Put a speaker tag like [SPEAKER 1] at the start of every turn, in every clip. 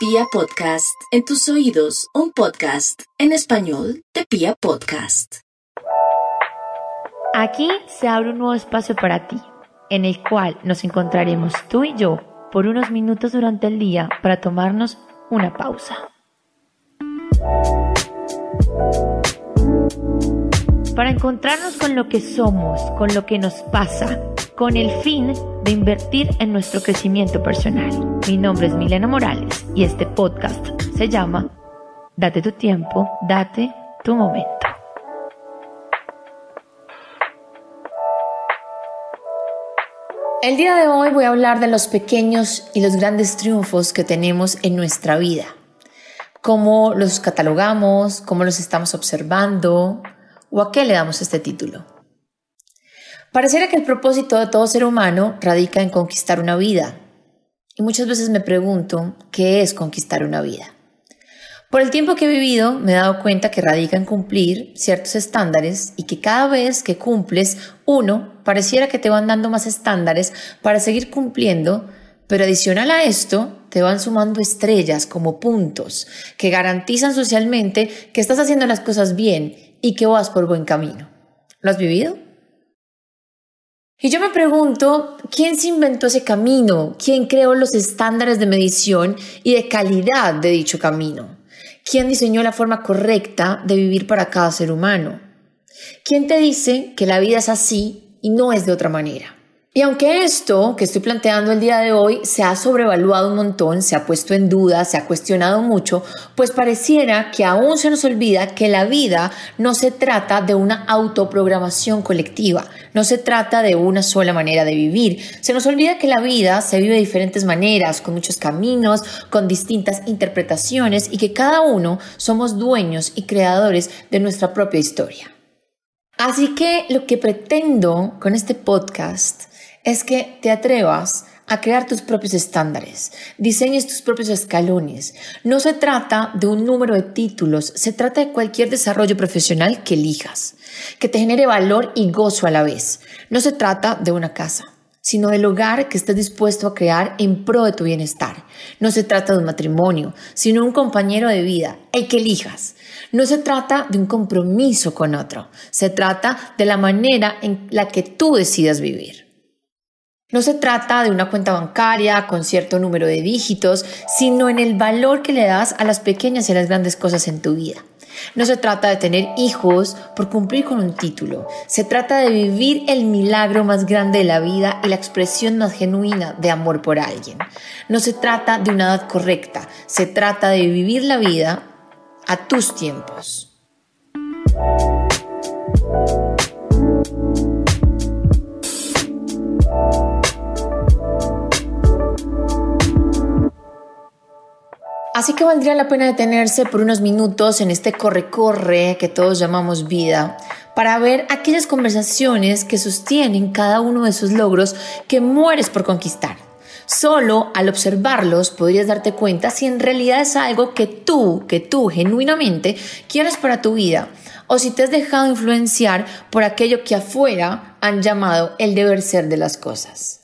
[SPEAKER 1] Pia Podcast, en tus oídos, un podcast en español de Pia Podcast.
[SPEAKER 2] Aquí se abre un nuevo espacio para ti, en el cual nos encontraremos tú y yo por unos minutos durante el día para tomarnos una pausa. Para encontrarnos con lo que somos, con lo que nos pasa, con el fin de invertir en nuestro crecimiento personal. Mi nombre es Milena Morales y este podcast se llama Date tu tiempo, date tu momento. El día de hoy voy a hablar de los pequeños y los grandes triunfos que tenemos en nuestra vida. Cómo los catalogamos, cómo los estamos observando o a qué le damos este título. Pareciera que el propósito de todo ser humano radica en conquistar una vida. Y muchas veces me pregunto, ¿qué es conquistar una vida? Por el tiempo que he vivido, me he dado cuenta que radica en cumplir ciertos estándares y que cada vez que cumples uno, pareciera que te van dando más estándares para seguir cumpliendo, pero adicional a esto, te van sumando estrellas como puntos que garantizan socialmente que estás haciendo las cosas bien y que vas por buen camino. ¿Lo has vivido? Y yo me pregunto, ¿quién se inventó ese camino? ¿Quién creó los estándares de medición y de calidad de dicho camino? ¿Quién diseñó la forma correcta de vivir para cada ser humano? ¿Quién te dice que la vida es así y no es de otra manera? Y aunque esto que estoy planteando el día de hoy se ha sobrevaluado un montón, se ha puesto en duda, se ha cuestionado mucho, pues pareciera que aún se nos olvida que la vida no se trata de una autoprogramación colectiva, no se trata de una sola manera de vivir. Se nos olvida que la vida se vive de diferentes maneras, con muchos caminos, con distintas interpretaciones y que cada uno somos dueños y creadores de nuestra propia historia. Así que lo que pretendo con este podcast es que te atrevas a crear tus propios estándares, diseñes tus propios escalones. No se trata de un número de títulos, se trata de cualquier desarrollo profesional que elijas, que te genere valor y gozo a la vez. No se trata de una casa, sino del hogar que estés dispuesto a crear en pro de tu bienestar. No se trata de un matrimonio, sino un compañero de vida, el que elijas. No se trata de un compromiso con otro, se trata de la manera en la que tú decidas vivir. No se trata de una cuenta bancaria con cierto número de dígitos, sino en el valor que le das a las pequeñas y las grandes cosas en tu vida. No se trata de tener hijos por cumplir con un título. Se trata de vivir el milagro más grande de la vida y la expresión más genuina de amor por alguien. No se trata de una edad correcta. Se trata de vivir la vida a tus tiempos. Así que valdría la pena detenerse por unos minutos en este corre-corre que todos llamamos vida para ver aquellas conversaciones que sostienen cada uno de esos logros que mueres por conquistar. Solo al observarlos podrías darte cuenta si en realidad es algo que tú, que tú genuinamente quieres para tu vida o si te has dejado influenciar por aquello que afuera han llamado el deber ser de las cosas.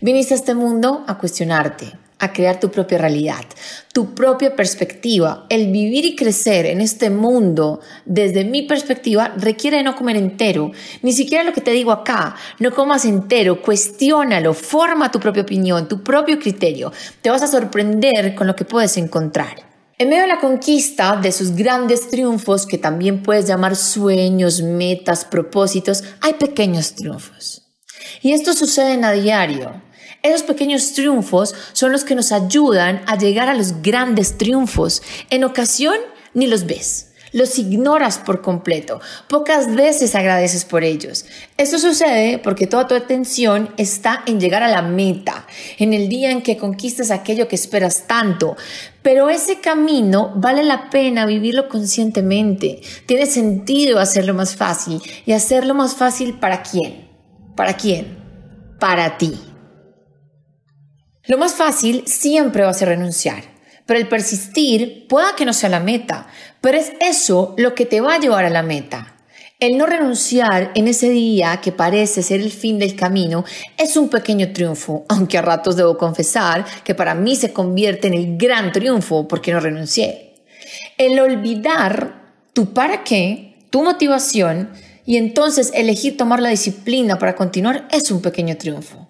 [SPEAKER 2] Viniste a este mundo a cuestionarte, a crear tu propia realidad, tu propia perspectiva. El vivir y crecer en este mundo, desde mi perspectiva, requiere no comer entero. Ni siquiera lo que te digo acá, no comas entero, cuestiónalo, forma tu propia opinión, tu propio criterio. Te vas a sorprender con lo que puedes encontrar. En medio de la conquista de sus grandes triunfos, que también puedes llamar sueños, metas, propósitos, hay pequeños triunfos. Y esto sucede a diario. Esos pequeños triunfos son los que nos ayudan a llegar a los grandes triunfos. En ocasión ni los ves. Los ignoras por completo. Pocas veces agradeces por ellos. Esto sucede porque toda tu atención está en llegar a la meta, en el día en que conquistas aquello que esperas tanto. Pero ese camino vale la pena vivirlo conscientemente. Tiene sentido hacerlo más fácil. ¿Y hacerlo más fácil para quién? ¿Para quién? Para ti. Lo más fácil siempre va a ser renunciar, pero el persistir pueda que no sea la meta, pero es eso lo que te va a llevar a la meta. El no renunciar en ese día que parece ser el fin del camino es un pequeño triunfo, aunque a ratos debo confesar que para mí se convierte en el gran triunfo porque no renuncié. El olvidar tu para qué, tu motivación y entonces elegir tomar la disciplina para continuar es un pequeño triunfo.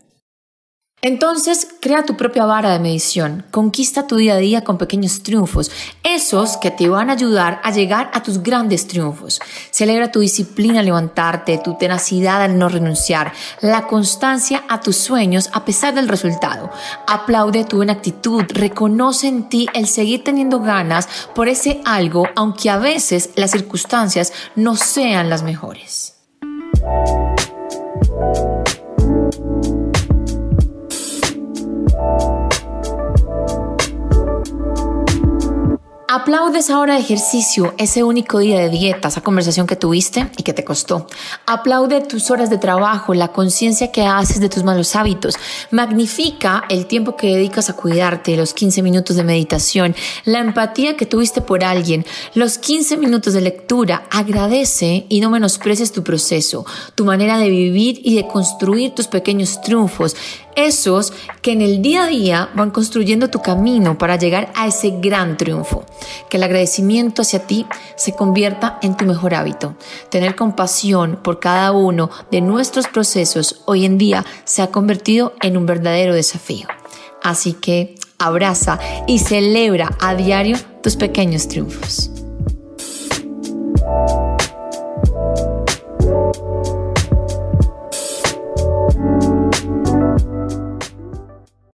[SPEAKER 2] Entonces, crea tu propia vara de medición, conquista tu día a día con pequeños triunfos, esos que te van a ayudar a llegar a tus grandes triunfos. Celebra tu disciplina al levantarte, tu tenacidad al no renunciar, la constancia a tus sueños a pesar del resultado. Aplaude tu buena actitud, reconoce en ti el seguir teniendo ganas por ese algo, aunque a veces las circunstancias no sean las mejores. Aplaude esa hora de ejercicio, ese único día de dieta, esa conversación que tuviste y que te costó. Aplaude tus horas de trabajo, la conciencia que haces de tus malos hábitos. Magnifica el tiempo que dedicas a cuidarte, los 15 minutos de meditación, la empatía que tuviste por alguien, los 15 minutos de lectura. Agradece y no menosprecies tu proceso, tu manera de vivir y de construir tus pequeños triunfos esos que en el día a día van construyendo tu camino para llegar a ese gran triunfo. Que el agradecimiento hacia ti se convierta en tu mejor hábito. Tener compasión por cada uno de nuestros procesos hoy en día se ha convertido en un verdadero desafío. Así que abraza y celebra a diario tus pequeños triunfos.